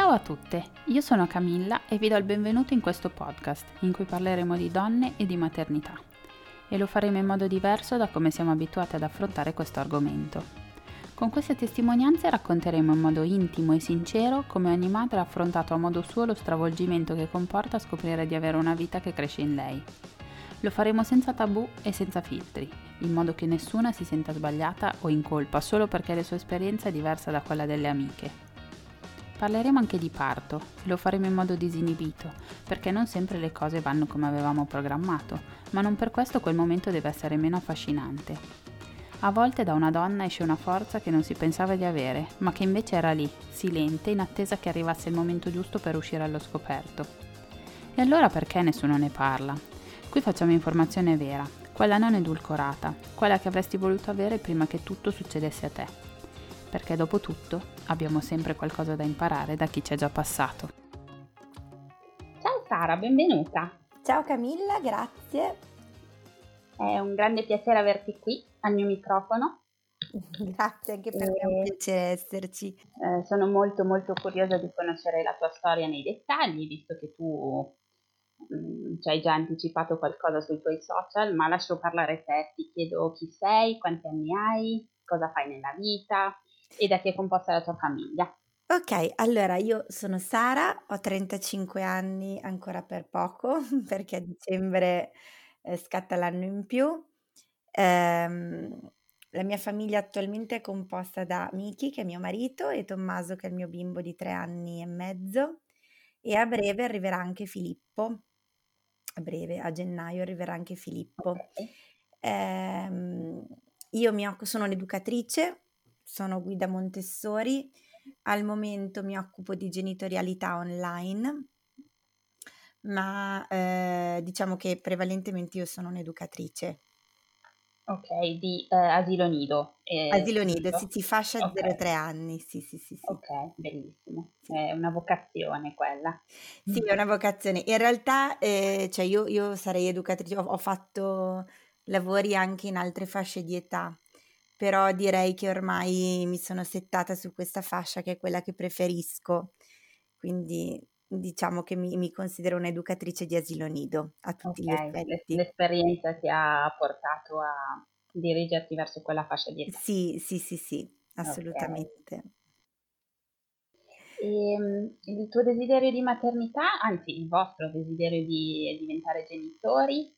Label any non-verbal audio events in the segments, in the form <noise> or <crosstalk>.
Ciao a tutte, io sono Camilla e vi do il benvenuto in questo podcast in cui parleremo di donne e di maternità. E lo faremo in modo diverso da come siamo abituati ad affrontare questo argomento. Con queste testimonianze racconteremo in modo intimo e sincero come ogni madre ha affrontato a modo suo lo stravolgimento che comporta scoprire di avere una vita che cresce in lei. Lo faremo senza tabù e senza filtri, in modo che nessuna si senta sbagliata o in colpa solo perché la sua esperienza è diversa da quella delle amiche. Parleremo anche di parto e lo faremo in modo disinibito, perché non sempre le cose vanno come avevamo programmato, ma non per questo quel momento deve essere meno affascinante. A volte da una donna esce una forza che non si pensava di avere, ma che invece era lì, silente, in attesa che arrivasse il momento giusto per uscire allo scoperto. E allora perché nessuno ne parla? Qui facciamo informazione vera, quella non edulcorata, quella che avresti voluto avere prima che tutto succedesse a te perché dopo tutto abbiamo sempre qualcosa da imparare da chi ci è già passato. Ciao Sara, benvenuta. Ciao Camilla, grazie. È un grande piacere averti qui al mio microfono. <laughs> Grazie, anche per me è un piacere esserci. Eh, sono molto molto curiosa di conoscere la tua storia nei dettagli, visto che tu mh, mm, ci hai già anticipato qualcosa sui tuoi social, ma lascio parlare te, ti chiedo chi sei, quanti anni hai, cosa fai nella vita, e da chi è composta la tua famiglia. Ok, allora io sono Sara, ho 35 anni ancora per poco, <laughs> perché a dicembre eh, scatta l'anno in più. Ehm, la mia famiglia attualmente è composta da Miki, che è mio marito, e Tommaso, che è il mio bimbo di tre anni e mezzo, e a breve arriverà anche Filippo. A breve, a gennaio arriverà anche Filippo. Okay. Ehm, io mi occupo, sono un'educatrice, sono Guida Montessori, al momento mi occupo di genitorialità online, ma eh, diciamo che prevalentemente io sono un'educatrice. Ok, di eh, asilo nido. Eh, asilo nido, sì, sì, fascia okay. 0-3 anni, sì, sì, sì, sì. Ok, bellissimo. È una vocazione quella. Sì, è una vocazione. In realtà, eh, cioè io, io, sarei educatrice, ho, ho fatto lavori anche in altre fasce di età, però direi che ormai mi sono settata su questa fascia che è quella che preferisco, quindi diciamo che mi, mi considero un'educatrice di asilo nido a tutti okay. gli effetti. L'esperienza ti ha portato a dirigerti verso quella fascia di età. Sì, sì, sì, sì, assolutamente. Okay. E, ehm, il tuo desiderio di maternità, anzi il vostro desiderio di diventare genitori,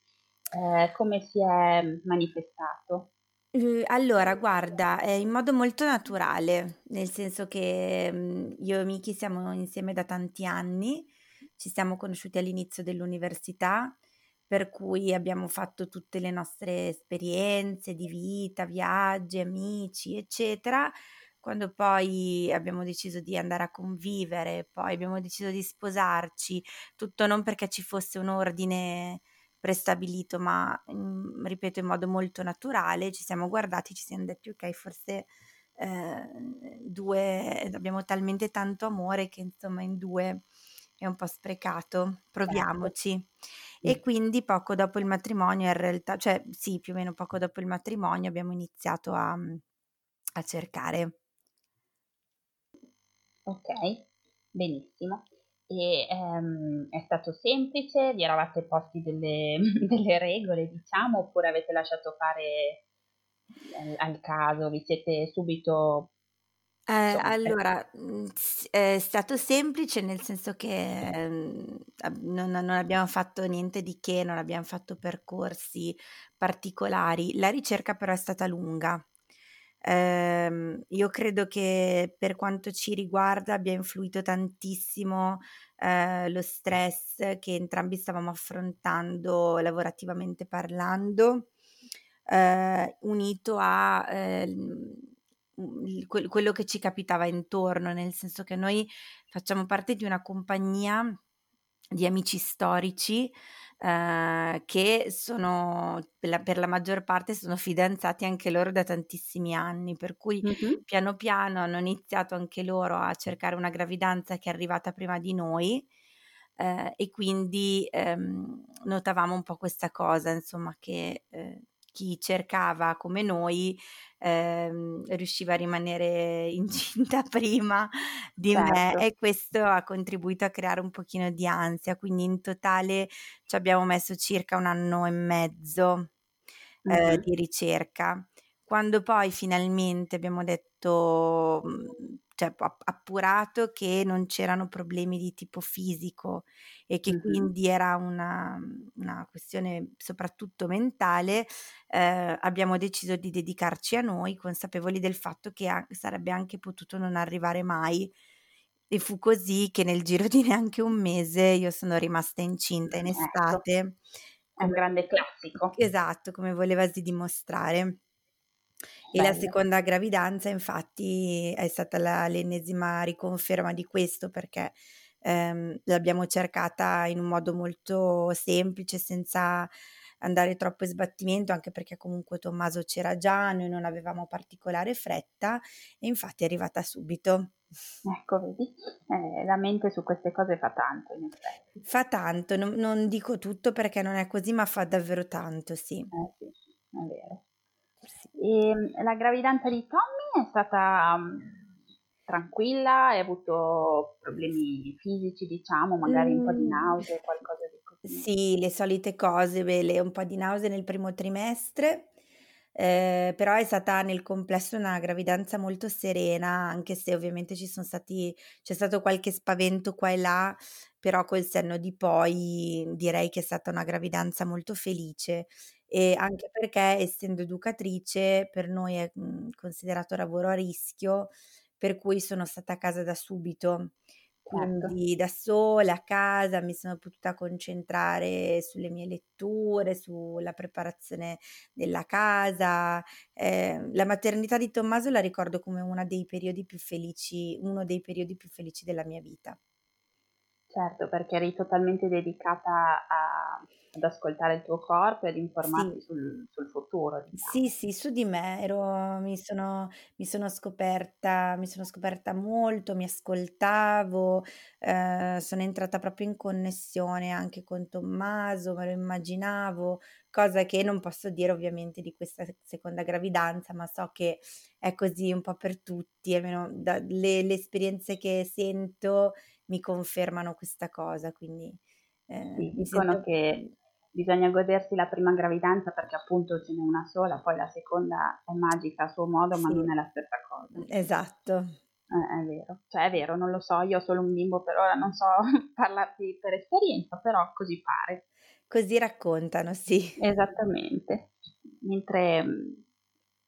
eh, come si è manifestato? Uhm, allora guarda, ehm, in modo molto naturale, nel senso che, mhmm, io e Miki siamo insieme da tanti anni, ci siamo conosciuti all'inizio dell'università, per cui abbiamo fatto tutte le nostre esperienze di vita, viaggi, amici, eccetera. Quando poi abbiamo deciso di andare a convivere, poi abbiamo deciso di sposarci, tutto non perché ci fosse un ordine prestabilito, ma in, ripeto in modo molto naturale, ci siamo guardati, ci siamo detti ok, forse eh, due abbiamo talmente tanto amore che insomma in due è un po' sprecato, certo. proviamoci. E quindi poco dopo il matrimonio, in realtà, cioè sì, più o meno poco dopo il matrimonio abbiamo iniziato a, a cercare. Ok, benissimo e ehm, è stato semplice, vi eravate posti delle, <laughs> delle regole, diciamo, oppure avete lasciato fare al, al caso, vi siete subito... Eh, allora, mm, è stato semplice nel senso che ehm, non, non abbiamo fatto niente di che, non abbiamo fatto percorsi particolari. La ricerca però è stata lunga. Eh, io credo che per quanto ci riguarda abbia influito tantissimo eh, lo stress che entrambi stavamo affrontando lavorativamente parlando, eh, unito a ehm, quello che ci capitava intorno, nel senso che noi facciamo parte di una compagnia di amici storici eh, che sono per la, per la, maggior parte sono fidanzati anche loro da tantissimi anni, per cui mm-hmm. piano piano hanno iniziato anche loro a cercare una gravidanza che è arrivata prima di noi. Eh, e quindi ehm, notavamo un po' questa cosa, insomma, che, eh, chi cercava come noi ehm, riusciva a rimanere <laughs> incinta prima di certo. me e questo ha contribuito a creare un pochino di ansia, quindi in totale ci abbiamo messo circa un anno e mezzo eh, mm-hmm. di ricerca. Quando poi finalmente abbiamo detto, mhmm, cioè appurato che non c'erano problemi di tipo fisico e che mm-hmm. quindi era una, una, questione soprattutto mentale, eh, abbiamo deciso di dedicarci a noi, consapevoli del fatto che a- sarebbe anche potuto non arrivare mai. E fu così che nel giro di <laughs> neanche un mese io sono rimasta incinta in ecco. estate. Ecco. È un grande classico. Esatto, come volevasi dimostrare. E la seconda gravidanza infatti è stata la, l'ennesima riconferma di questo perché ehm, l'abbiamo cercata in un modo molto semplice, senza andare troppo in sbattimento, anche perché comunque Tommaso c'era già, noi non avevamo particolare fretta e infatti è arrivata subito. Ecco, vedi, eh, la mente su queste cose fa tanto, in effetti. Fa tanto, non, non dico tutto perché non è così, ma fa davvero tanto, sì. Eh sì, è vero. E ehm, la gravidanza di Tommy è stata um, tranquilla, hai avuto problemi fisici, diciamo, magari un po' di mm. nausea, qualcosa di così. Sì, le solite cose, beh, un po' di nausea nel primo trimestre, eh, però è stata nel complesso una gravidanza molto serena, anche se ovviamente ci sono stati, c'è stato qualche spavento qua e là, però col senno di poi direi che è stata una gravidanza molto felice e anche perché essendo educatrice per noi è mhmm, considerato lavoro a rischio, per cui sono stata a casa da subito. Certo. Quindi da sola a casa mi sono potuta concentrare sulle mie letture, sulla preparazione della casa. Eh, la maternità di Tommaso la ricordo come uno dei periodi più felici, uno dei periodi più felici della mia vita. Certo, perché eri totalmente dedicata a, ad ascoltare il tuo corpo e ad informarti Sì. sul, sul futuro, Sì, sì, su di me ero, mi sono, mi sono scoperta, mi sono scoperta molto, mi ascoltavo, eh, sono entrata proprio in connessione anche con Tommaso, me lo immaginavo, cosa che non posso dire ovviamente di questa seconda gravidanza, ma so che è così un po' per tutti, almeno da, le, le esperienze che sento mi confermano questa cosa, quindi eh, sì, dicono sento... che bisogna godersi la prima gravidanza perché appunto ce n'è una sola, poi la seconda è magica a suo modo, sì. ma non è la stessa cosa. Esatto. Eh, è vero, cioè è vero, non lo so, io ho solo un bimbo per ora, non so <laughs> parlarti per esperienza, però così pare. Così raccontano, sì. Esattamente. Mentre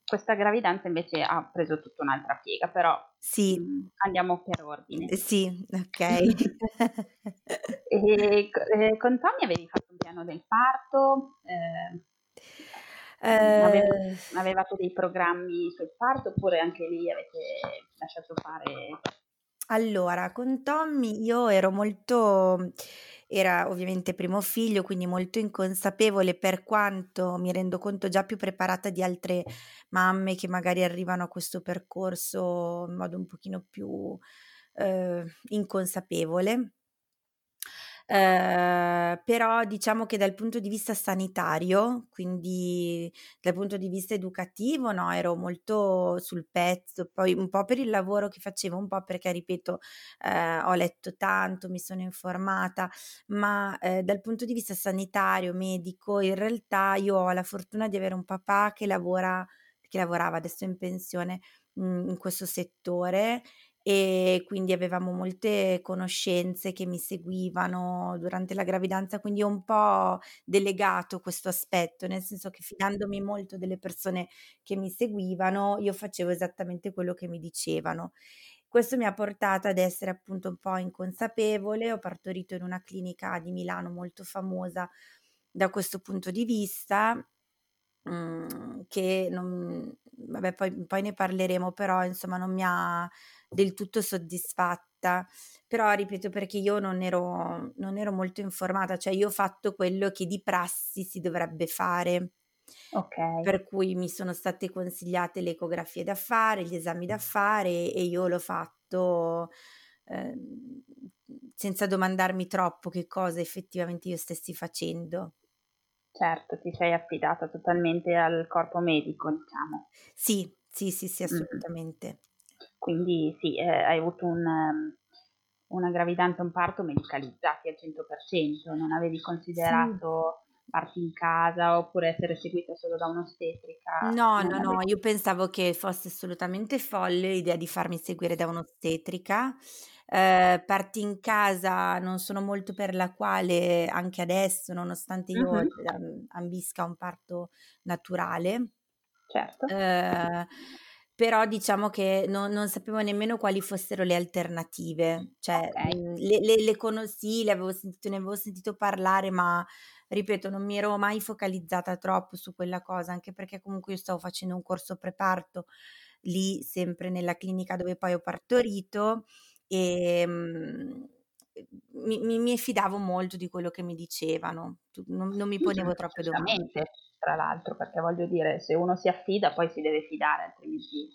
questa gravidanza invece ha preso tutta un'altra piega, però sì. mh, mm, andiamo per ordine. Eh, sì, ok. <laughs> e, e, con Tommy avevi fatto un piano del parto? Eh, eh, avevate dei programmi sul parto oppure anche lì avete lasciato fare? Allora, con Tommy io ero molto era ovviamente primo figlio, quindi molto inconsapevole per quanto mi rendo conto già più preparata di altre mamme che magari arrivano a questo percorso in modo un pochino più eh, inconsapevole. Ehm, però diciamo che dal punto di vista sanitario, quindi dal punto di vista educativo, no, ero molto sul pezzo, poi un po' per il lavoro che facevo, un po' perché, ripeto, eh, ho letto tanto, mi sono informata, ma eh, dal punto di vista sanitario, medico, in realtà io ho la fortuna di avere un papà che lavora, che lavorava adesso in pensione mm, in questo settore e quindi avevamo molte conoscenze che mi seguivano durante la gravidanza, quindi ho un po' delegato questo aspetto, nel senso che fidandomi molto delle persone che mi seguivano, io facevo esattamente quello che mi dicevano. Questo mi ha portata ad essere appunto un po' inconsapevole, ho partorito in una clinica di Milano molto famosa da questo punto di vista mhmm, che non vabbè poi poi ne parleremo, però insomma non mi ha del tutto soddisfatta. Però ripeto perché io non ero non ero molto informata, cioè io ho fatto quello che di prassi si dovrebbe fare. Okay. Per cui mi sono state consigliate le ecografie da fare, gli esami da fare e io l'ho fatto, ehm, senza domandarmi troppo che cosa effettivamente io stessi facendo. Certo, ti sei affidata totalmente al corpo medico, diciamo. Sì, sì, sì, sì, assolutamente. Quindi sì, eh, hai avuto un, um, una gravidanza un parto medicalizzati al 100%, non avevi considerato sì. parti in casa oppure essere seguita solo da un'ostetrica? No, no, no, io pensavo che fosse assolutamente folle l'idea di farmi seguire da un'ostetrica. Eh, parti in casa non sono molto per la quale anche adesso, nonostante io uh-huh. ambisca un parto naturale. Certo. Eh, però diciamo che non, non, sapevo nemmeno quali fossero le alternative, cioè okay. mh, le, le, le, conosci, le avevo sentito, ne avevo sentito parlare, ma ripeto, non mi ero mai focalizzata troppo su quella cosa, anche perché comunque io stavo facendo un corso preparto lì, sempre nella clinica dove poi ho partorito e mh, mi, mi, mi, fidavo molto di quello che mi dicevano, non, non mi ponevo troppe domande tra l'altro, perché voglio dire, se uno si affida poi si deve fidare, altrimenti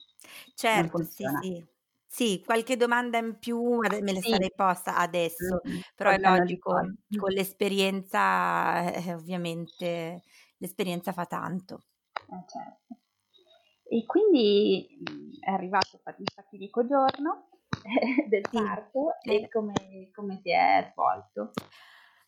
certo, sì, sì. Sì, qualche domanda in più me la sì. sarei posta adesso, mm-hmm. però è logico, con l'esperienza, eh, ovviamente, l'esperienza fa tanto. Eh, certo. E quindi è arrivato il fatidico giorno <laughs> del parto sì. e come, come si è svolto?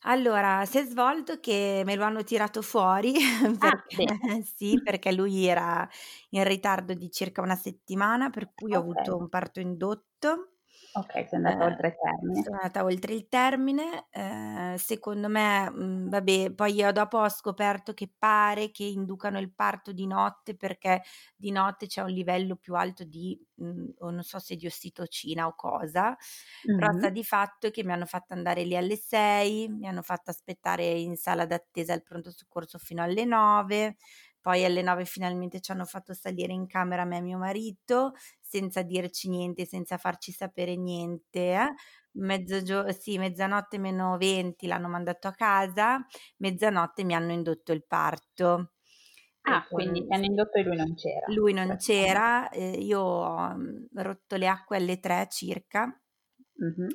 Allora, si è svolto che me lo hanno tirato fuori <laughs> Ah, perché <laughs> sì, <laughs> perché lui era in ritardo di circa una settimana, per cui ho avuto un parto indotto. Ok, sei andata oltre il termine. Sono andata oltre il termine, ehm, secondo me, mhmm, vabbè, poi io dopo ho scoperto che pare che inducano il parto di notte perché di notte c'è un livello più alto di, mhmm, o non so se di ossitocina o cosa, però sta di fatto che mi hanno fatto andare lì alle 6, mi hanno fatto aspettare in sala d'attesa al pronto soccorso fino alle 9, poi alle 9 finalmente ci hanno fatto salire in camera me e mio marito, senza dirci niente, senza farci sapere niente. Eh? Mezzogio- sì, mezzanotte meno 20 l'hanno mandato a casa, mezzanotte mi hanno indotto il parto. Ah, quindi ti hanno indotto e lui non c'era. Lui non c'era, eh, io ho mm, rotto le acque alle 3 circa Mh-mh.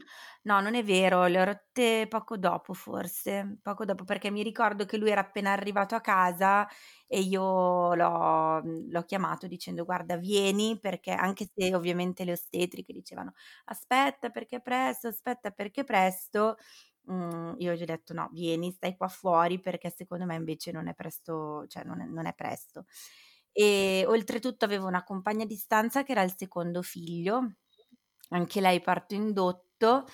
No, non è vero, le ho rotte poco dopo forse, poco dopo perché mi ricordo che lui era appena arrivato a casa e io l'ho mhmm, l'ho chiamato dicendo: "Guarda vieni", perché anche se ovviamente le ostetriche dicevano: "Aspetta perché presto, aspetta perché presto", mhmm, io gli ho detto: "No, vieni, stai qua fuori perché secondo me invece non è presto cioè non è non è presto". E oltretutto avevo una compagna di stanza che era il secondo figlio anche lei parto indotto.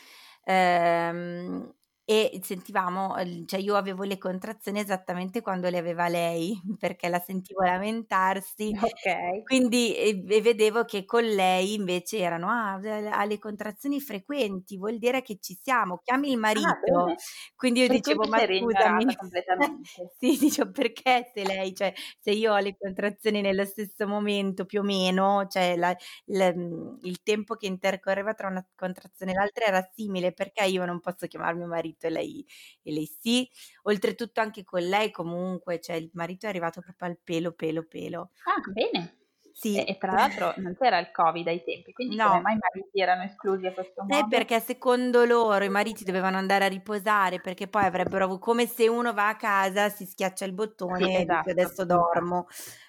Ehm, e sentivamo, cioè io avevo le contrazioni esattamente quando le aveva lei, <laughs> perché la sentivo lamentarsi. Ok. Quindi e, e vedevo che con lei invece erano, ah, ha le contrazioni frequenti, vuol dire che ci siamo, chiami il ah, marito. Ah, Quindi io per dicevo, ma scusami, <laughs> sì, dicevo perché se lei, cioè se io ho le contrazioni nello stesso momento più o meno, cioè la, la, il tempo che intercorreva tra una contrazione e l'altra era simile, perché io non posso chiamare mio marito? e lei, e lei sì. Oltretutto anche con lei comunque, cioè il marito è arrivato proprio al pelo, pelo, pelo. Ah, bene. Sì. E, e, tra l'altro non c'era il Covid ai tempi, quindi no. come mai i mariti erano esclusi a questo modo? Eh, perché secondo loro i mariti dovevano andare a riposare perché poi avrebbero avuto come se uno va a casa, si schiaccia il bottone sì, esatto. e dice adesso dormo.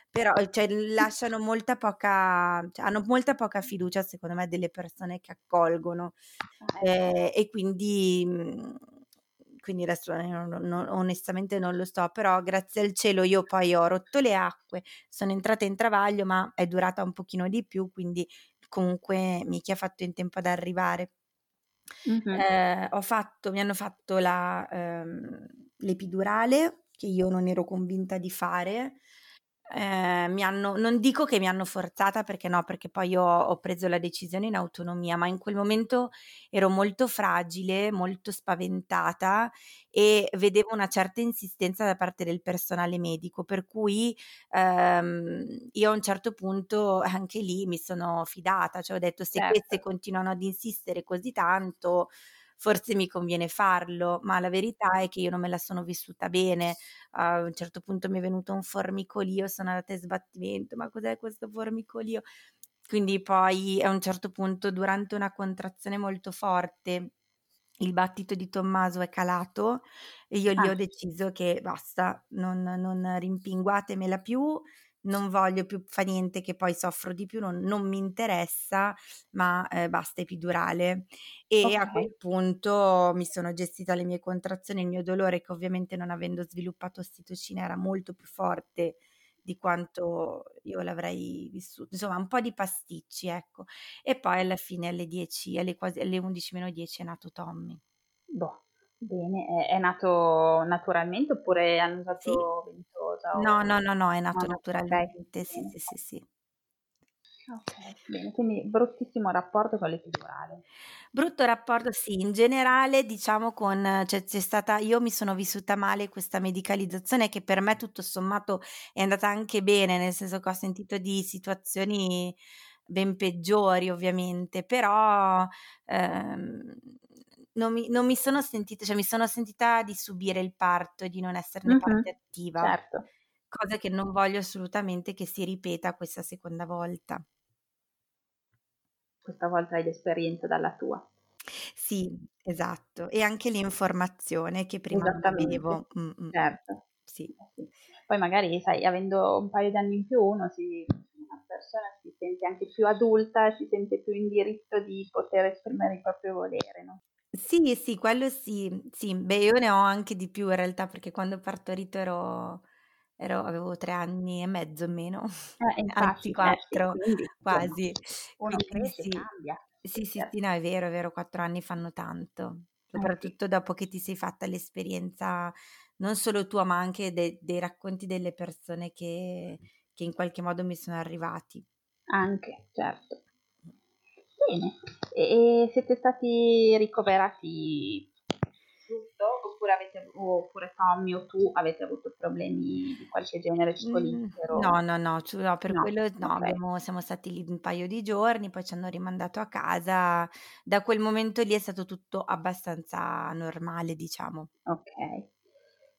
Però cioè, lasciano molta poca, cioè, hanno molta poca fiducia secondo me delle persone che accolgono ah, ecco. eh, e quindi mhmm, quindi adesso eh, non, non, onestamente non lo so, però grazie al cielo io poi ho rotto le acque, sono entrata in travaglio, ma è durata un pochino di più, quindi comunque mi ha fatto in tempo ad arrivare. Mm-hmm. Eh, ho fatto, mi hanno fatto la, ehm, l'epidurale che io non ero convinta di fare eh, mi hanno, non dico che mi hanno forzata perché no, perché poi io ho preso la decisione in autonomia, ma in quel momento ero molto fragile, molto spaventata e vedevo una certa insistenza da parte del personale medico, per cui ehm, io a un certo punto anche lì mi sono fidata, cioè ho detto se certo. queste continuano ad insistere così tanto forse mi conviene farlo, ma la verità è che io non me la sono vissuta bene. A un certo punto mi è venuto un formicolio, sono andata in sbattimento, ma cos'è questo formicolio? Quindi poi a un certo punto durante una contrazione molto forte il battito di Tommaso è calato e io lì Ah. ho deciso che basta, non non rimpinguatemela più, non voglio più fa niente che poi soffro di più, non non mi interessa, ma, ehm, basta epidurale. E a quel Okay. punto mi sono gestita le mie contrazioni, il mio dolore che ovviamente non avendo sviluppato ossitocina era molto più forte di quanto io l'avrei vissu insomma un po' di pasticci, ecco. E poi alla fine alle 10 alle quasi alle 11 meno 10 è nato Tommy. Boh, bene. È è nato naturalmente oppure hanno Sì. Ventosa No, o no, no, no, è nato no, no, okay, naturalmente, sì, sì, sì, sì. Okay, bene. Quindi bruttissimo rapporto con l'epidurale. Brutto rapporto sì, in generale diciamo con cioè c'è stata io mi sono vissuta male questa medicalizzazione che per me tutto sommato è andata anche bene, nel senso che ho sentito di situazioni ben peggiori ovviamente, però, ehm, non mi non mi sono sentita cioè mi sono sentita di subire il parto e di non esserne parte Mh-mh. attiva, Certo. cosa che non voglio assolutamente che si ripeta questa seconda volta. Questa volta hai l'esperienza dalla tua. Sì, esatto. E anche l'informazione che prima avevo. Mh-mh. certo. Sì. Eh sì. Poi magari sai, avendo un paio d'anni in più uno si una persona si sente anche più adulta si sente più in diritto di poter esprimere il proprio volere, no? Sì, sì, quello sì. Sì, beh io ne ho anche di più in realtà, perché quando ho partorito ero ero avevo 3 anni e mezzo meno, Eh, <laughs> anzi infatti, eh sì, 4 quindi <laughs> insomma quasi. uno Quindi cresce, sì. cambia. Sì, sì, Certo. sì, no è vero, è vero, 4 anni fanno tanto, Eh sì. soprattutto dopo che ti sei fatta l'esperienza non solo tua, ma anche de dei racconti delle persone che che in qualche modo mi sono arrivati. Anche, certo. Bene. E e siete stati ricoverati subito oppure avete oppure Tommy o tu avete avuto problemi di qualche genere Mhmm, l'ictero? no, no, no, no, per No, quello no, okay. abbiamo siamo stati lì un paio di giorni, poi ci hanno rimandato a casa. Da quel momento lì è stato tutto abbastanza normale, diciamo. Okay.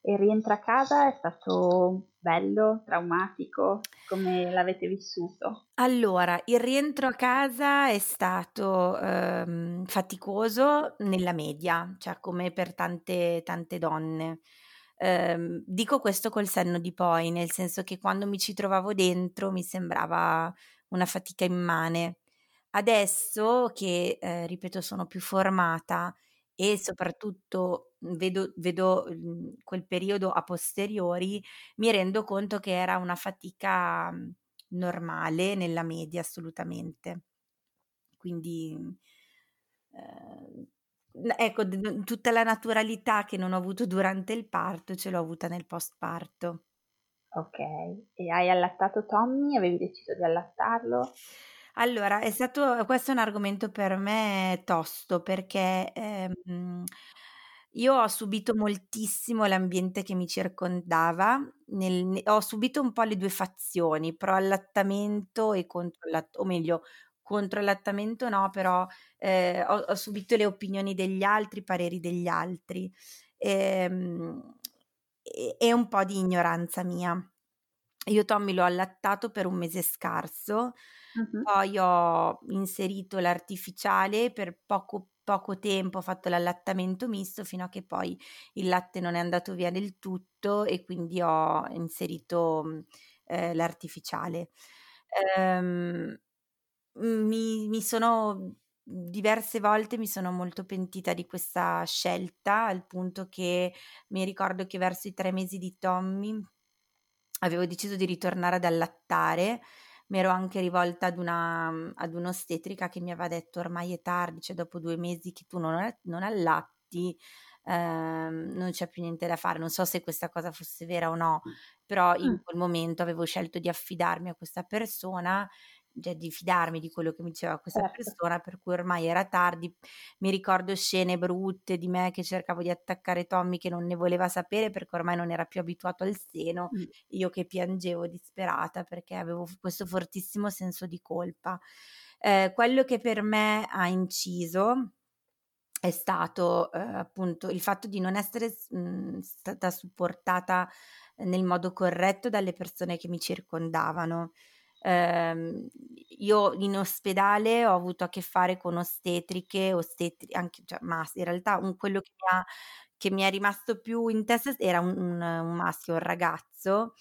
E il rientro a casa è stato bello, traumatico? Come l'avete vissuto? Allora, il rientro a casa è stato, uhm, faticoso nella media, cioè come per tante tante donne. Uhm, dico questo col senno di poi, nel senso che quando mi ci trovavo dentro mi sembrava una fatica immane. Adesso che, ehm, ripeto sono più formata e soprattutto vedo vedo, mhmm, quel periodo a posteriori, mi rendo conto che era una fatica, mhmm, normale nella media assolutamente. Quindi, n ecco tutta la naturalità che non ho avuto durante il parto ce l'ho avuta nel post parto. Okay. E hai allattato Tommy? Avevi deciso di allattarlo? Allora è stato questo è un argomento per me tosto perché, ehm, io ho subito moltissimo l'ambiente che mi circondava, nel ne ho subito un po' le 2 fazioni, pro allattamento e contro allat o meglio contro allattamento no, però, ehm, ho ho subito le opinioni degli altri, i pareri degli altri, ehm, e e un po' di ignoranza mia. Io Tommy l'ho allattato per un mese scarso, Mh-mh. poi ho inserito l'artificiale, per poco poco tempo ho fatto l'allattamento misto, fino a che poi il latte non è andato via del tutto e quindi ho inserito, mhmm, ehm, l'artificiale. Ehm, mi mi sono diverse volte mi sono molto pentita di questa scelta, al punto che mi ricordo che verso i 3 mesi di Tommy avevo deciso di ritornare ad allattare. Mi ero anche rivolta ad una mhmm, ad un'ostetrica che mi aveva detto: "Ormai è tardi, cioè dopo 2 mesi che tu non non allatti, ehm, non c'è più niente da fare." Non so se questa cosa fosse vera o no, però in Mh. quel momento avevo scelto di affidarmi a questa persona, cioè di fidarmi di quello che mi diceva questa Certo. persona, per cui ormai era tardi. Mi ricordo scene brutte di me che cercavo di attaccare Tommy che non ne voleva sapere perché ormai non era più abituato al seno, Mh. io che piangevo disperata perché avevo questo fortissimo senso di colpa. Ehm, quello che per me ha inciso è stato, uhm, appunto il fatto di non essere s mhmm, stata supportata nel modo corretto dalle persone che mi circondavano. Ehm, io in ospedale ho avuto a che fare con ostetriche, ostetri anche cioè mas in realtà un quello che mi ha che mi è rimasto più in testa era un un un maschio, un ragazzo,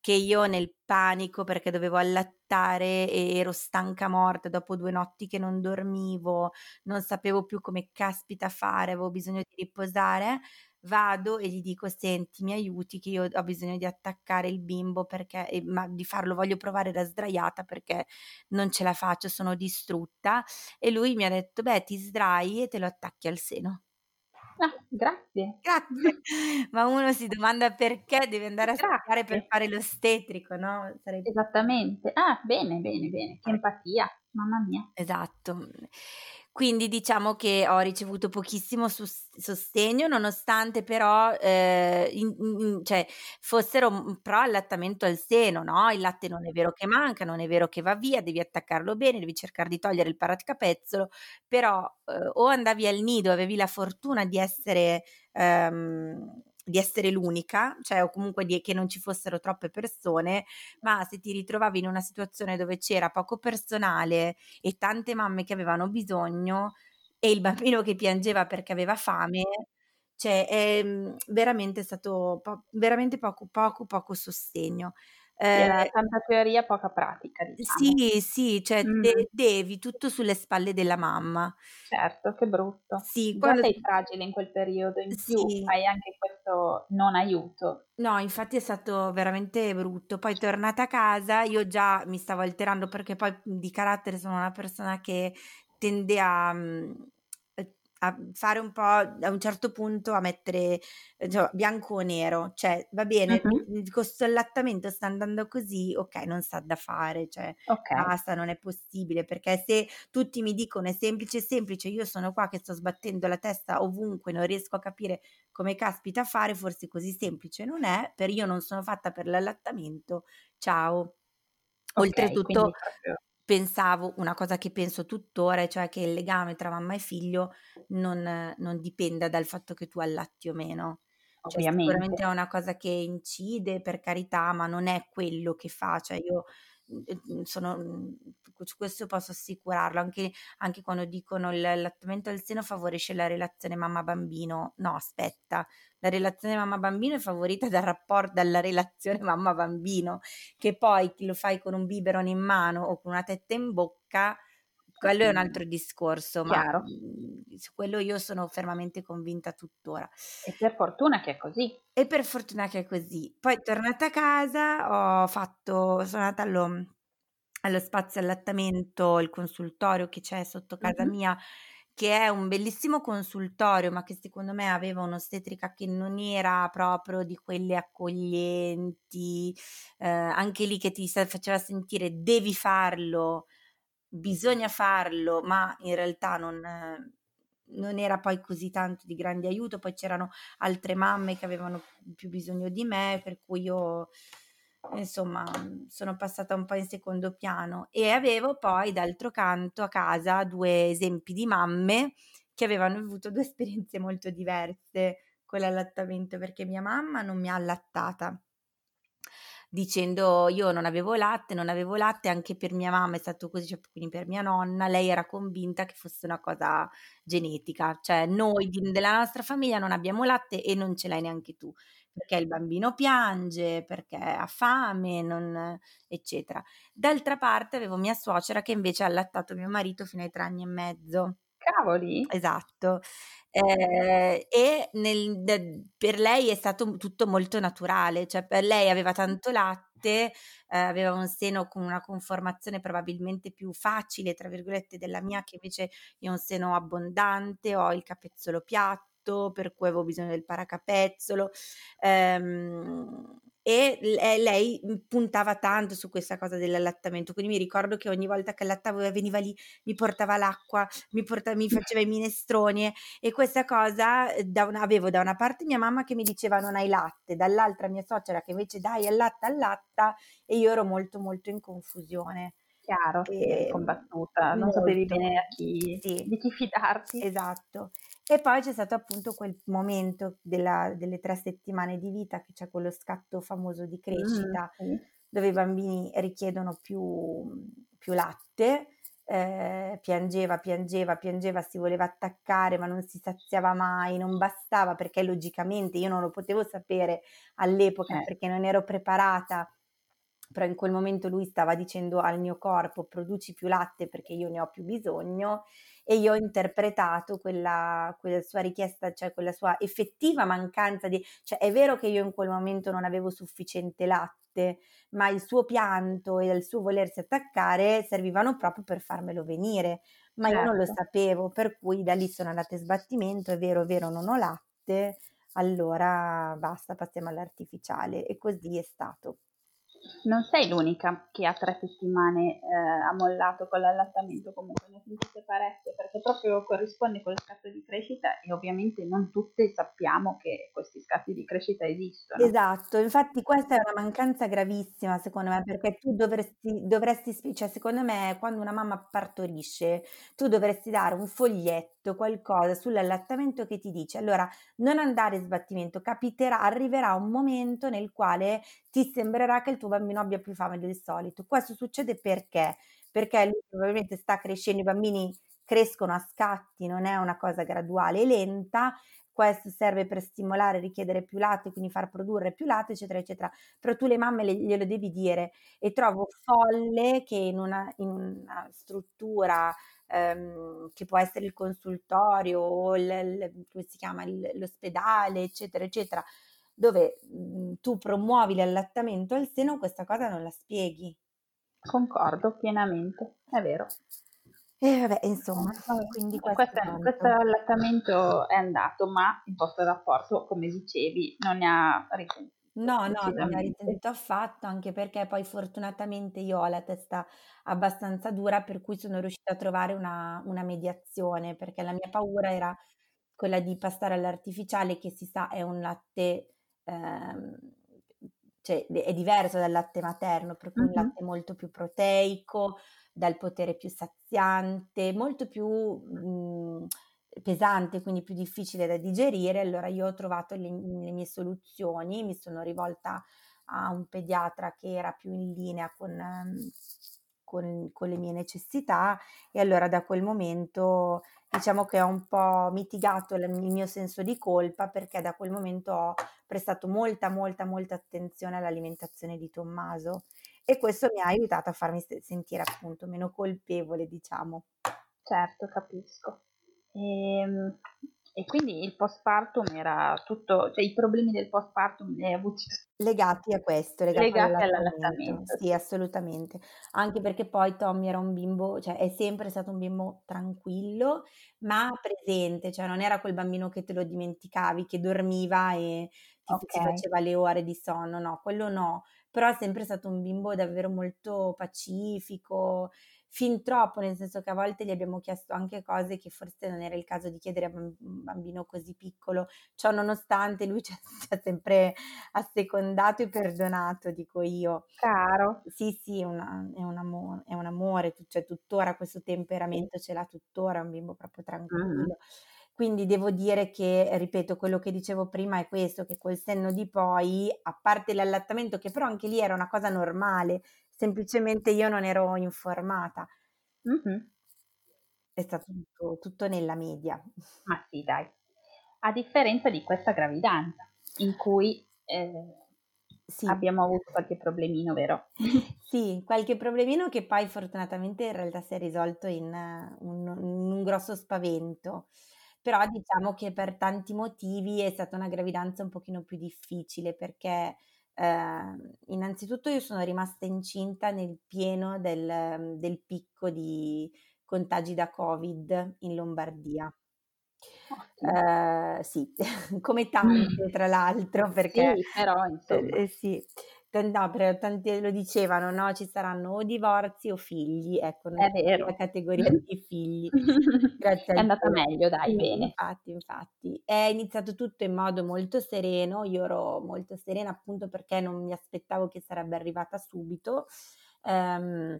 che io nel panico perché dovevo allattare e ero stanca morta dopo 2 notti che non dormivo, non sapevo più come caspita fare, avevo bisogno di riposare, vado e gli dico: "Senti, mi aiuti che io ho bisogno di attaccare il bimbo perché ma di farlo voglio provare da sdraiata perché non ce la faccio, sono distrutta." E lui mi ha detto: "Beh, ti sdrai e te lo attacchi al seno." Ah, grazie. Grazie. <laughs> Ma uno si domanda perché deve andare a studiare per fare l'ostetrico, no, sarebbe Esattamente. Ah, bene, bene, bene. Che empatia, mamma mia. Esatto. Quindi diciamo che ho ricevuto pochissimo sus sostegno, nonostante però, ehm, in in cioè fossero, mhmm, pro allattamento al seno, no, il latte non è vero che manca, non è vero che va via, devi attaccarlo bene, devi cercar di togliere il paracapezzolo, però, uhm, o andavi al nido, avevi la fortuna di essere ehm, di essere l'unica, cioè o comunque di che non ci fossero troppe persone, ma se ti ritrovavi in una situazione dove c'era poco personale e tante mamme che avevano bisogno e il bambino che piangeva perché aveva fame, cioè, ehm, veramente è stato po veramente poco, poco, poco sostegno. Era Ehm tanta teoria, poca pratica, diciamo. Sì, sì, cioè Mh-mh. de devi tutto sulle spalle della mamma. Certo, che brutto. Sì, Già quando sei fragile in quel periodo, in più Sì. hai anche questo non aiuto. No, infatti è stato veramente brutto. Poi tornata a casa io già mi stavo alterando perché poi, mhmm, di carattere sono una persona che tende a mhmm, a fare un po' a un certo punto a mettere, insomma, bianco o nero, cioè va bene, mhmm, questo allattamento sta andando così, okay, non s'ha da fare, cioè Okay. basta, non è possibile, perché se tutti mi dicono: "È semplice, semplice", io sono qua che sto sbattendo la testa ovunque, non riesco a capire come caspita fare, forse così semplice non è, per io non sono fatta per l'allattamento, ciao. Okay, quindi Oltretutto proprio pensavo una cosa che penso tuttora, cioè che il legame tra mamma e figlio non non dipenda dal fatto che tu allatti o meno. Cioè Ovviamente. sicuramente è una cosa che incide, per carità, ma non è quello che fa, cioè io, sono mhmm, su questo posso assicurarlo, anche anche quando dicono il l'allattamento al seno favorisce la relazione mamma-bambino. No, aspetta, la relazione mamma-bambino è favorita dal rapport dalla relazione mamma-bambino, che poi lo fai con un biberon in mano o con una tetta in bocca, quello è un altro discorso, ma, Chiaro. mhmm, su quello io sono fermamente convinta tuttora. E per fortuna che è così. E per fortuna che è così. Poi tornata a casa ho fatto sono andata allo allo spazio allattamento, il consultorio che c'è sotto casa Mh-mh. mia, che è un bellissimo consultorio, ma che secondo me aveva un'ostetrica che non era proprio di quelle accoglienti, ehm, anche lì che ti faceva sentire: "Devi farlo, bisogna farlo", ma in realtà non non era poi così tanto di grande aiuto. Poi c'erano altre mamme che avevano più bisogno di me, per cui io insomma, sono passata un po' in secondo piano. E avevo poi d'altro canto a casa 2 esempi di mamme che avevano avuto 2 <laughs> esperienze molto diverse con l'allattamento, perché mia mamma non mi ha allattata dicendo io non avevo latte, non avevo latte, anche per mia mamma è stato così, cioè quindi per mia nonna, lei era convinta che fosse una cosa genetica, cioè noi di della nostra famiglia non abbiamo latte e non ce l'hai neanche tu, perché il bambino piange, perché ha fame, non eccetera. D'altra parte avevo mia suocera che invece ha allattato mio marito fino ai 3 anni e mezzo. Cavoli! Esatto. Ehm, e nel d per lei è stato tutto molto naturale, cioè per lei aveva tanto latte, ehm, aveva un seno con una conformazione probabilmente più "facile" tra virgolette della mia, che invece io ho un seno abbondante, ho il capezzolo piatto, per cui avevo bisogno del paracapezzolo, ehm, e e lei, mhmm, puntava tanto su questa cosa dell'allattamento. Quindi mi ricordo che ogni volta che allattavo veniva lì, mi portava l'acqua, mi porta mi faceva i minestroni e questa cosa, ehm, da una avevo da una parte mia mamma che mi diceva: "Non hai latte", dall'altra mia suocera che invece: "Dai allatta, allatta", e io ero molto, molto in confusione. Chiaro, eri Ehm, combattuta, non sapevi molto. bene a chi Sì. di chi fidarti. Esatto. E poi c'è stato appunto quel momento della delle 3 settimane di vita, che c'è quello scatto famoso di Mh, crescita, sì. dove i bambini richiedono più, più latte, eh, piangeva, piangeva, piangeva, si voleva attaccare ma non si saziava mai, non bastava perché logicamente io non lo potevo sapere all'epoca eh. perché non ero preparata però in quel momento lui stava dicendo al mio corpo produci più latte perché io ne ho più bisogno e io ho interpretato quella, quella sua richiesta, cioè quella sua effettiva mancanza di... cioè è vero che io in quel momento non avevo sufficiente latte, ma il suo pianto e il suo volersi attaccare servivano proprio per farmelo venire, ma certo. io non lo certo. sapevo, per cui da lì sono andata in sbattimento, è vero, è vero, non ho latte, allora basta, passiamo all'artificiale e così è stato. Non sei l'unica che a tre settimane eh, ha mollato con l'allattamento, comunque ne sentite parecchie, perché proprio corrisponde con lo scatto di crescita e ovviamente non tutte sappiamo che questi scatti di crescita esistono. Esatto, infatti questa è una mancanza gravissima secondo me, perché tu dovresti, dovresti cioè secondo me quando una mamma partorisce, tu dovresti dare un foglietto, qualcosa sull'allattamento che ti dice, allora non andare in sbattimento, capiterà, arriverà un momento nel quale ti sembrerà che il tuo bambino abbia più fame del solito. Questo succede perché? Perché lui probabilmente sta crescendo, i bambini crescono a scatti, non è una cosa graduale e lenta. Questo serve per stimolare, richiedere più latte, quindi far produrre più latte, eccetera, eccetera. Però tu le mamme le, glielo devi dire e trovo folle che in una, in una struttura ehm, che può essere il consultorio o il, il, come si chiama, l'ospedale, eccetera, eccetera, dove mh, mhmm, tu promuovi l'allattamento al seno, questa cosa non la spieghi. Concordo pienamente, è vero. E vabbè, insomma, quindi questo, questo, questo allattamento è andato, ma il vostro rapporto, come dicevi, non ne ha risentito. No, no, non ha risentito affatto, anche perché poi fortunatamente io ho la testa abbastanza dura, per cui sono riuscita a trovare una, una mediazione, perché la mia paura era quella di passare all'artificiale, che si sa è un latte ehm, cioè, è diverso dal latte materno, perché è un latte molto più proteico, dal potere più saziante, molto più mh, pesante, quindi più difficile da digerire. Allora io ho trovato le, le, mie soluzioni, mi sono rivolta a un pediatra che era più in linea con, con, con le mie necessità e allora da quel momento diciamo che ho un po' mitigato il mio senso di colpa perché da quel momento ho prestato molta, molta, molta attenzione all'alimentazione di Tommaso e questo mi ha aiutato a farmi sentire appunto meno colpevole, diciamo. Certo, capisco. E, ehm, e quindi il postpartum era tutto, cioè i problemi del postpartum li hai avuti legati a questo, legati, legati all'allattamento. Sì, assolutamente. Anche perché poi Tommy era un bimbo, cioè è sempre stato un bimbo tranquillo, ma presente, cioè non era quel bambino che te lo dimenticavi, che dormiva e okay. ti faceva le ore di sonno, no, quello no, però è sempre stato un bimbo davvero molto pacifico fin troppo, nel senso che a volte gli abbiamo chiesto anche cose che forse non era il caso di chiedere a un bambino così piccolo, ciò nonostante lui ci <laughs> ha, ci ha sempre assecondato e perdonato, dico io. Caro. Sì, sì, una, è, un amore, è un amore, cioè tuttora questo temperamento ce l'ha tuttora, è un bimbo proprio tranquillo. Mm. Quindi devo dire che, ripeto, quello che dicevo prima è questo, che col senno di poi, a parte l'allattamento, che però anche lì era una cosa normale, semplicemente io non ero informata. Mm-hmm. È stato tutto, tutto nella media. Ma sì, dai. A differenza di questa gravidanza, in cui eh, sì. abbiamo avuto qualche problemino, vero? <laughs> sì, qualche problemino che poi fortunatamente in realtà si è risolto in, un, in un grosso spavento. Però diciamo che per tanti motivi è stata una gravidanza un pochino più difficile perché eh, innanzitutto io sono rimasta incinta nel pieno del, del picco di contagi da Covid in Lombardia. Uh, sì, <laughs> come tante tra l'altro, perché sì, però insomma. Eh, sì. No, però tanti lo dicevano, no? Ci saranno o divorzi o figli, ecco, è vero. la categoria di figli. <laughs> Grazie è andata meglio, dai, bene. Infatti, infatti. È iniziato tutto in modo molto sereno, io ero molto serena appunto perché non mi aspettavo che sarebbe arrivata subito. Um,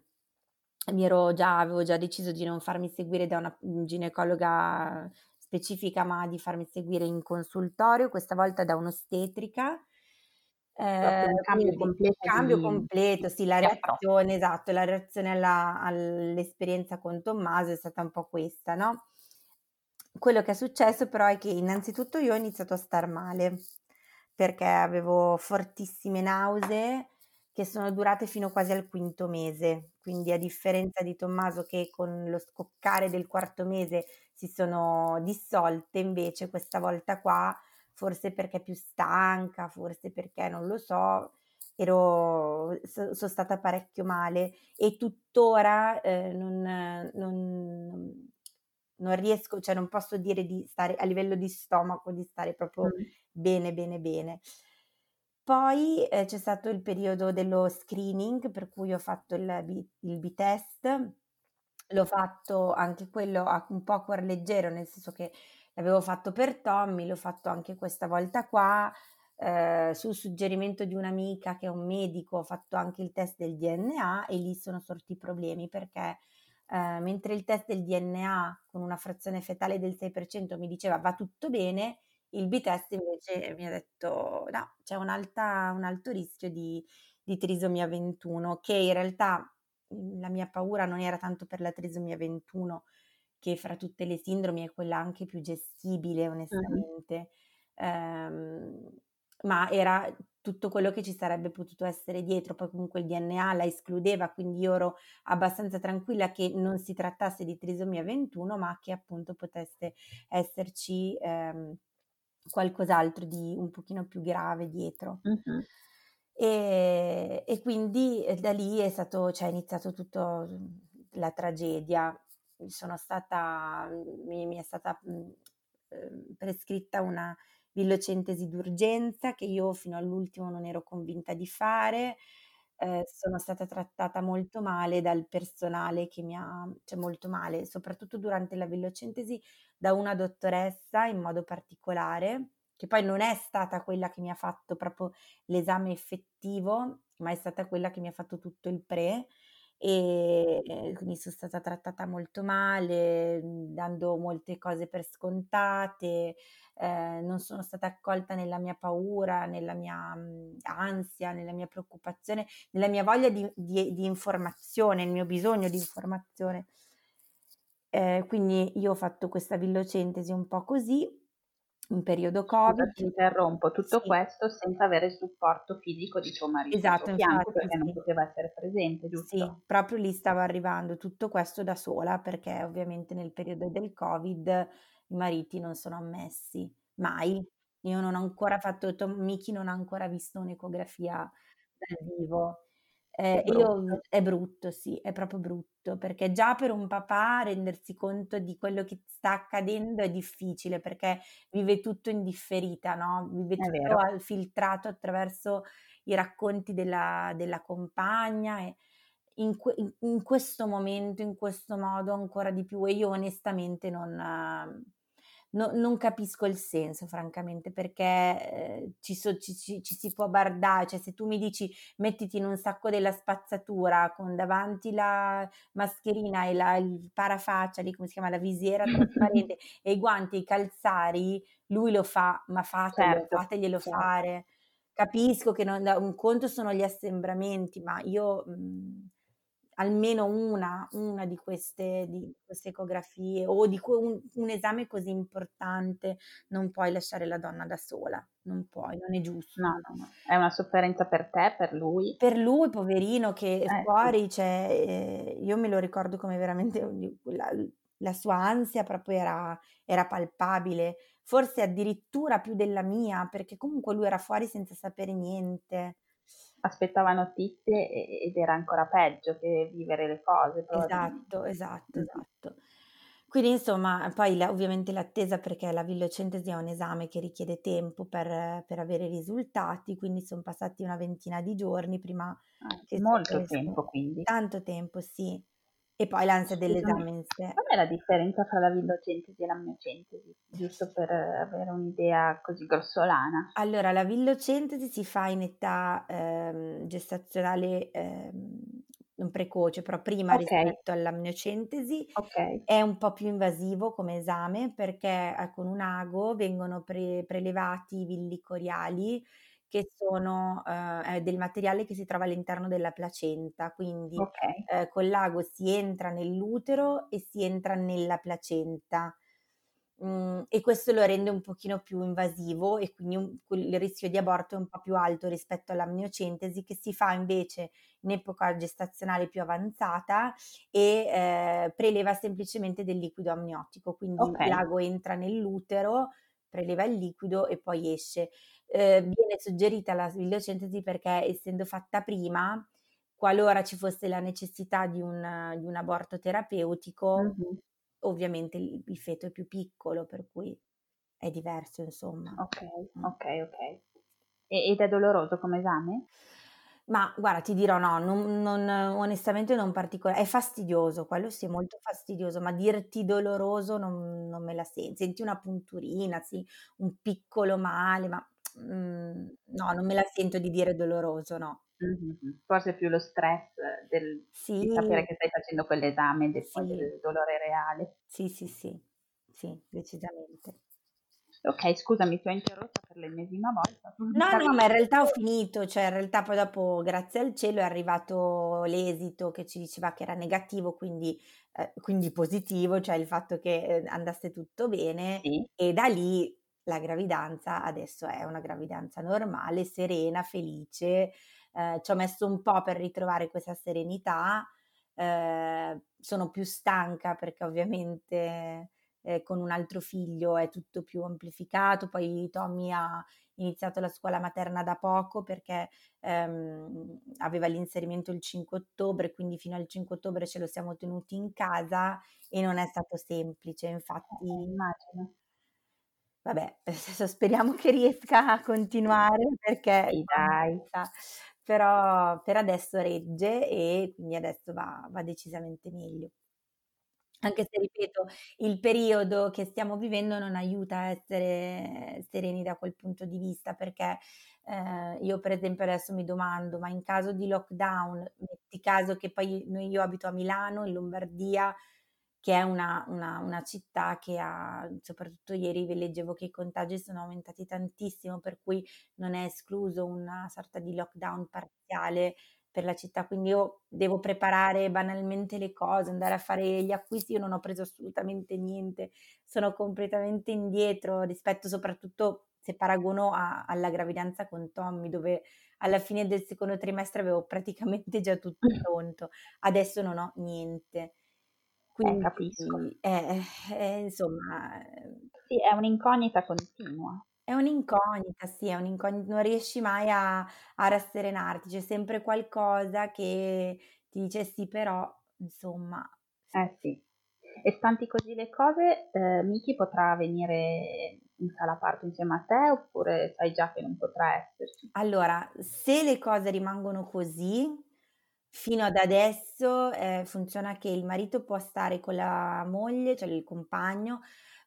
già, avevo già deciso di non farmi seguire da una ginecologa specifica, ma di farmi seguire in consultorio, questa volta da un'ostetrica Eh, un cambio completo. Cambio di, completo, sì, la reazione, esatto, la reazione alla, all'esperienza con Tommaso è stata un po' questa, no? Quello che è successo però è che innanzitutto io ho iniziato a star male perché avevo fortissime nausee che sono durate fino quasi al quinto mese, quindi a differenza di Tommaso che con lo scoccare del quarto mese si sono dissolte, invece questa volta qua, forse perché più stanca, forse perché non lo so, ero, so, sono stata parecchio male e tuttora eh, non, non, non, riesco, cioè non posso dire di stare a livello di stomaco, di stare proprio mm. bene, bene, bene. Poi eh, c'è stato il periodo dello screening per cui ho fatto il, il B-test, l'ho fatto anche quello un po' a cuor leggero, nel senso che l'avevo fatto per Tommy, l'ho fatto anche questa volta qua, eh, sul suggerimento di un'amica che è un medico, ho fatto anche il test del DNA e lì sono sorti i problemi perché eh, mentre il test del DNA con una frazione fetale del 6% mi diceva va tutto bene, il B-test invece mi ha detto no, c'è un, alta, un alto rischio di, di trisomia 21, che in realtà mhmm, la mia paura non era tanto per la trisomia 21, che fra tutte le sindromi è quella anche più gestibile, onestamente, mm-hmm. ehm, ma era tutto quello che ci sarebbe potuto essere dietro. Poi comunque il DNA la escludeva, quindi io ero abbastanza tranquilla che non si trattasse di trisomia 21, ma che appunto potesse esserci ehm, qualcos'altro di un pochino più grave dietro. Mm-hmm. E, e, quindi eh, da lì è stato, cioè, è iniziato tutta la tragedia. Stata, mi, mi è stata mh, ehm, prescritta una villocentesi d'urgenza che io fino all'ultimo non ero convinta di fare. Eh, sono stata trattata molto male dal personale che mi ha, cioè molto male, soprattutto durante la villocentesi da una dottoressa in modo particolare, che poi non è stata quella che mi ha fatto proprio l'esame effettivo, ma è stata quella che mi ha fatto tutto il pre e quindi sono stata trattata molto male, dando molte cose per scontate, eh, non sono stata accolta nella mia paura, nella mia mh, ansia, nella mia preoccupazione, nella mia voglia di, di, di informazione, il mio bisogno di informazione. Eh, quindi io ho fatto questa villocentesi un po' così, in periodo Covid. ti interrompo, tutto sì. questo senza avere il supporto fisico di tuo marito esatto, fianco perché sì. non poteva essere presente, giusto? Sì, proprio lì stava arrivando tutto questo da sola perché ovviamente nel periodo del Covid i mariti non sono ammessi, mai. Io non ho ancora fatto, Tom, Miki non ha ancora visto un'ecografia dal vivo. Eh, è, io, è brutto, sì, è proprio brutto, perché già per un papà rendersi conto di quello che sta accadendo è difficile, perché vive tutto in differita, no? Vive è tutto vero. filtrato attraverso i racconti della, della compagna e in, que- in, questo momento, in questo modo ancora di più e io onestamente non no, non capisco il senso, francamente, perché eh, ci, so, ci, ci, ci, si può bardare, cioè se tu mi dici mettiti in un sacco della spazzatura con davanti la mascherina e la, il parafaccia, lì come si chiama, la visiera trasparente <laughs> e i guanti i calzari, lui lo fa, ma fateglielo, certo, fateglielo certo. fare. Capisco che non, un conto sono gli assembramenti, ma io... Mh, mhmm, almeno una, una di, queste, di, queste, ecografie o di un, un, esame così importante non puoi lasciare la donna da sola, non puoi, non è giusto. No, no, no. È una sofferenza per te, per lui. Per lui, poverino, che eh, fuori, sì. cioè, eh, io me lo ricordo come veramente la, la sua ansia proprio era, era palpabile, forse addirittura più della mia, perché comunque lui era fuori senza sapere niente aspettava notizie ed era ancora peggio che vivere le cose. Esatto, esatto, esatto. Quindi insomma, poi la, ovviamente l'attesa perché la villocentesi è un esame che richiede tempo per, per avere risultati, quindi sono passati una ventina di giorni prima ah, che molto tempo quindi. Tanto tempo, sì. E poi l'ansia dell'esame in sé. Qual è la differenza tra la villocentesi e la miocentesi? Giusto per avere un'idea così grossolana. Allora, la villocentesi si fa in età ehm, gestazionale ehm, non precoce, però prima okay. rispetto all'amniocentesi. Okay. È un po' più invasivo come esame perché eh, con un ago vengono pre- prelevati i villi coriali che sono eh, del materiale che si trova all'interno della placenta, quindi Ok. eh, col l'ago si entra nell'utero e si entra nella placenta. Mm, e questo lo rende un pochino più invasivo e quindi un, il rischio di aborto è un po' più alto rispetto all'amniocentesi che si fa invece in epoca gestazionale più avanzata e eh, preleva semplicemente del liquido amniotico, quindi okay. l'ago entra nell'utero, preleva il liquido e poi esce. Eh, viene suggerita la svilocentesi perché essendo fatta prima, qualora ci fosse la necessità di un, di un aborto terapeutico, mm-hmm. ovviamente il, il, feto è più piccolo, per cui è diverso, insomma. Ok, mm. ok, ok. E, ed è doloroso come esame? Ma guarda, ti dirò no, non, non, onestamente non particolare, è fastidioso, quello sì, è molto fastidioso, ma dirti doloroso non, non me la senti. Senti una punturina, sì, un piccolo male, ma mm, no, non me la sento di dire doloroso, no. Mm-hmm. Forse più lo stress del, sì. di sapere che stai facendo quell'esame del, sì. del dolore reale. Sì, sì, sì, sì, decisamente. Ok, scusami, ti ho interrotto per l'ennesima volta. <laughs> No, no, ma in realtà ho finito, cioè in realtà poi dopo, grazie al cielo, è arrivato l'esito che ci diceva che era negativo, quindi, eh, quindi positivo, cioè il fatto che eh, andasse tutto bene sì. e da lì la gravidanza adesso è una gravidanza normale, serena, felice. Eh, ci ho messo un po' per ritrovare questa serenità, eh, sono più stanca perché ovviamente eh, con un altro figlio è tutto più amplificato, poi Tommy ha iniziato la scuola materna da poco perché ehm, aveva l'inserimento il 5 ottobre, quindi fino al 5 ottobre ce lo siamo tenuti in casa e non è stato semplice, infatti eh, immagino. Vabbè, <laughs> speriamo che riesca a continuare perché sì, dai. però per adesso regge e quindi adesso va, va decisamente meglio. Anche se ripeto, il periodo che stiamo vivendo non aiuta a essere sereni da quel punto di vista, perché eh, io per esempio adesso mi domando, ma in caso di lockdown, metti caso che poi io abito a Milano, in Lombardia, che è una, una, una città che ha, soprattutto ieri vi leggevo che i contagi sono aumentati tantissimo, per cui non è escluso una sorta di lockdown parziale per la città, quindi io devo preparare banalmente le cose, andare a fare gli acquisti, io non ho preso assolutamente niente, sono completamente indietro rispetto soprattutto se paragono a, alla gravidanza con Tommy, dove alla fine del secondo trimestre avevo praticamente già tutto <laughs> pronto, adesso non ho niente. Eh, quindi, eh, capisco. Eh, eh, insomma... Sì, è un'incognita continua. È un'incognita, sì, è un'incognita, non riesci mai a, a rasserenarti, c'è sempre qualcosa che ti dice sì, però, insomma. Eh sì. E stanti così le cose, eh, Miki potrà venire in sala parto insieme a te oppure sai già che non potrà esserci? Allora, se le cose rimangono così, fino ad adesso eh, funziona che il marito può stare con la moglie, cioè il compagno,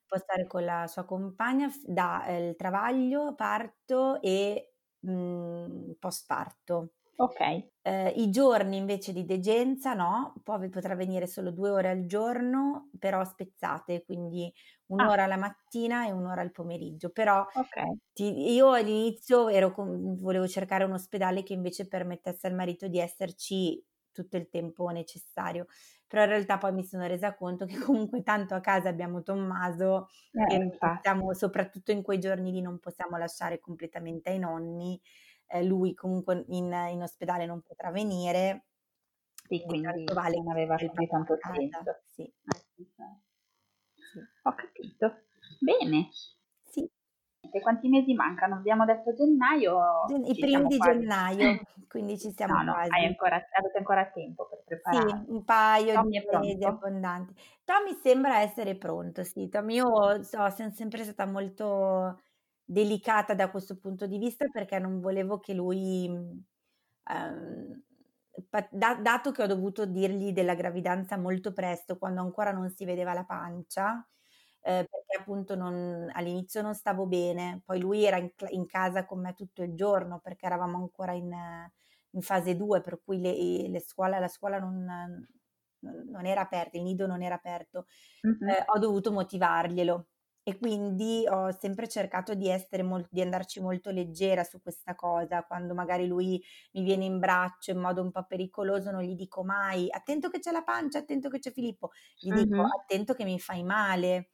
può stare con la sua compagna da eh, il travaglio, parto e mh, mhmm, postparto. Ok. Eh, I giorni invece di degenza no, poi potrà venire solo due ore al giorno, però spezzate, quindi un'ora ah. la mattina e un'ora al pomeriggio. Però okay. ti, io all'inizio ero, volevo cercare un ospedale che invece permettesse al marito di esserci tutto il tempo necessario però in realtà poi mi sono resa conto che comunque tanto a casa abbiamo Tommaso eh, e possiamo, soprattutto in quei giorni lì non possiamo lasciare completamente ai nonni, eh, lui comunque in, in, ospedale non potrà venire. Sì, quindi vale non aveva più tanto senso. Sì. Eh, sì. Ho capito. Bene. E quanti mesi mancano? Abbiamo detto gennaio. Gen- I primi di quasi. gennaio, quindi ci siamo no, no, quasi. Hai ancora, avete ancora tempo per preparare. Sì, un paio Tommy di mesi abbondanti. Tommy sembra essere pronto, sì. Tommy, io so, sono sempre stata molto delicata da questo punto di vista perché non volevo che lui... Um, dato che ho dovuto dirgli della gravidanza molto presto, quando ancora non si vedeva la pancia, eh, perché appunto non, all'inizio non stavo bene, poi lui era in, in, casa con me tutto il giorno perché eravamo ancora in, in fase 2, per cui le, le scuola, la scuola non, non, era aperta, il nido non era aperto, mm-hmm. eh, ho dovuto motivarglielo. E quindi ho sempre cercato di, essere mol- di andarci molto leggera su questa cosa. Quando magari lui mi viene in braccio in modo un po' pericoloso, non gli dico mai attento che c'è la pancia, attento che c'è Filippo, gli dico Mhm, attento che mi fai male.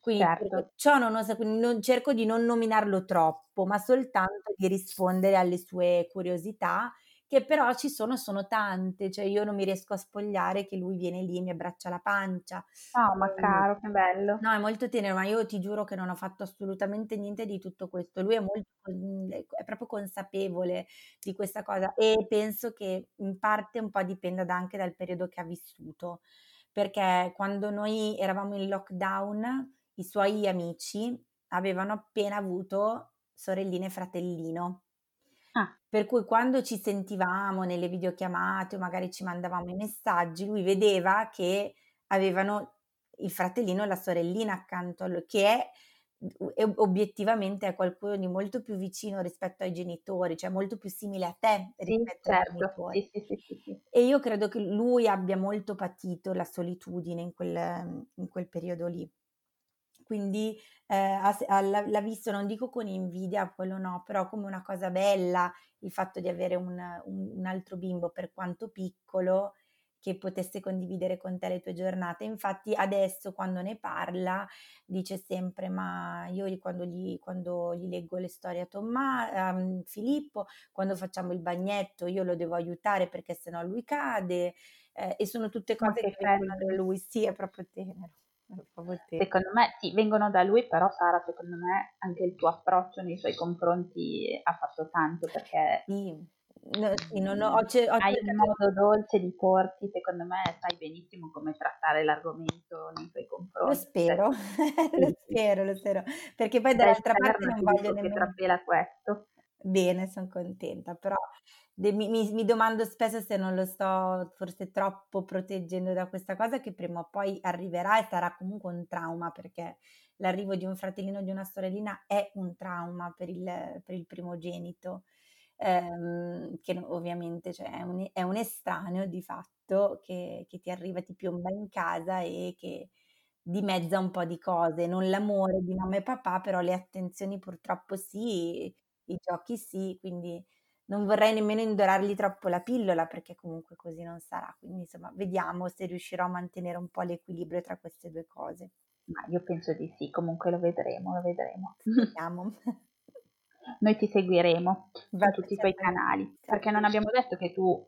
Quindi certo. ciò non, osa- quindi non- cerco di non nominarlo troppo, ma soltanto di rispondere alle sue curiosità, che però ci sono, sono tante, cioè io non mi riesco a spogliare che lui viene lì e mi abbraccia la pancia. Oh, ma Ehm, caro, che bello. No, è molto tenero, ma io ti giuro che non ho fatto assolutamente niente di tutto questo. Lui è molto, con- è proprio consapevole di questa cosa e penso che in parte un po' dipenda da- anche dal periodo che ha vissuto, perché quando noi eravamo in lockdown, i suoi amici avevano appena avuto sorellina e fratellino. Ah, Per cui quando ci sentivamo nelle videochiamate o magari ci mandavamo i messaggi, lui vedeva che avevano il fratellino e la sorellina accanto a lui, che è obiettivamente è qualcuno di molto più vicino rispetto ai genitori, cioè molto più simile a te sì, rispetto ai certo. genitori. Sì, sì, sì, sì, sì. E io credo che lui abbia molto patito la solitudine in quel, in quel periodo lì. Quindi eh, ha- ha- l'ha, visto, non dico con invidia, quello no, però come una cosa bella il fatto di avere un, un- un altro bimbo, per quanto piccolo, che potesse condividere con te le tue giornate. Infatti adesso quando ne parla dice sempre, ma io quando gli, quando gli leggo le storie a Tomma, ehm, Filippo, quando facciamo il bagnetto io lo devo aiutare perché sennò lui cade. eh, e sono tutte cose che che vengono da lui, sì, è proprio tenero. Secondo me, sì, vengono da lui, però Sara, secondo me anche il tuo approccio nei suoi confronti ha fatto tanto perché Sì, no, sì, non ho, ho ce- ho hai un modo dolce di porti, secondo me sai benissimo come trattare l'argomento nei tuoi Lo confronti. spero, <laughs> lo sì, sì. spero, lo spero, perché poi Da dall'altra parte non voglio nemmeno... questo. Bene, sono contenta, però de- mi, mi- domando spesso se non lo sto forse troppo proteggendo da questa cosa che prima o poi arriverà e sarà comunque un trauma, perché l'arrivo di un fratellino o di una sorellina è un trauma per il, per il primogenito, ehm, che ovviamente cioè, è, un, è un estraneo di fatto che, che ti arriva, ti piomba in casa e che dimezza un po' di cose, non l'amore di mamma e papà, però le attenzioni purtroppo sì, i giochi sì, quindi non vorrei nemmeno indorargli troppo la pillola perché comunque così non sarà. Quindi insomma, vediamo se riuscirò a mantenere un po' l'equilibrio tra queste due cose. Ma io penso di sì, comunque lo vedremo, lo vedremo. Speriamo. <laughs> Noi ti seguiremo su tutti i tuoi canali, perché non abbiamo detto che tu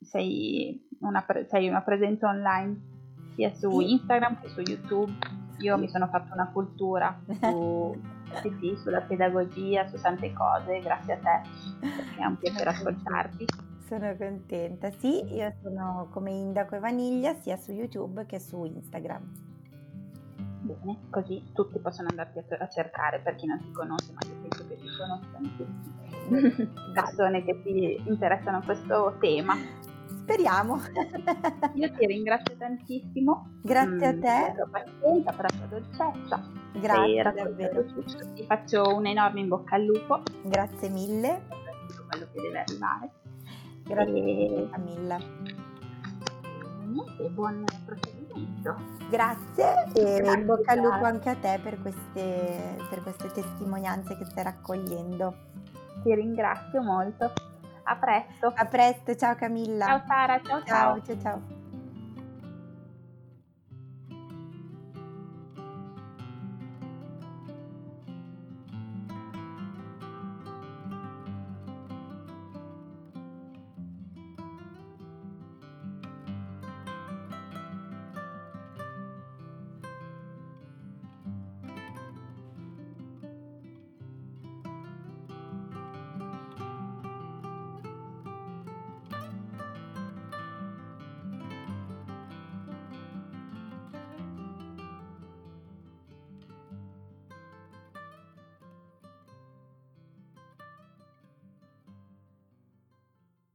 sei una, pre- sei una presenza online sia su Sì. Instagram che su YouTube. Io mi sono fatta una cultura su, <laughs> sì, sì, sulla pedagogia, su tante cose, grazie a te, è un piacere ascoltarti. Sono contenta. Sì, io sono come Indaco e Vaniglia sia su YouTube che su Instagram. Bene, così tutti possono andarti a, cercare per chi non ti conosce, ma io penso che ti conoscano tutti. <laughs> Persone che ti interessano a questo tema. Speriamo. <laughs> Io ti ringrazio tantissimo. Grazie a mm, te. Per la tua pazienza, per la tua dolcezza. Grazie davvero. Ti faccio un enorme in bocca al lupo Grazie mille. per tutto quello che deve arrivare. Grazie mille E Camilla. niente, buon procedimento. Grazie e Grazie, in bocca al lupo anche a te per queste, per queste testimonianze che stai raccogliendo. Ti ringrazio molto. A presto. A presto, ciao Camilla. Ciao Sara, ciao ciao. ciao, ciao. ciao.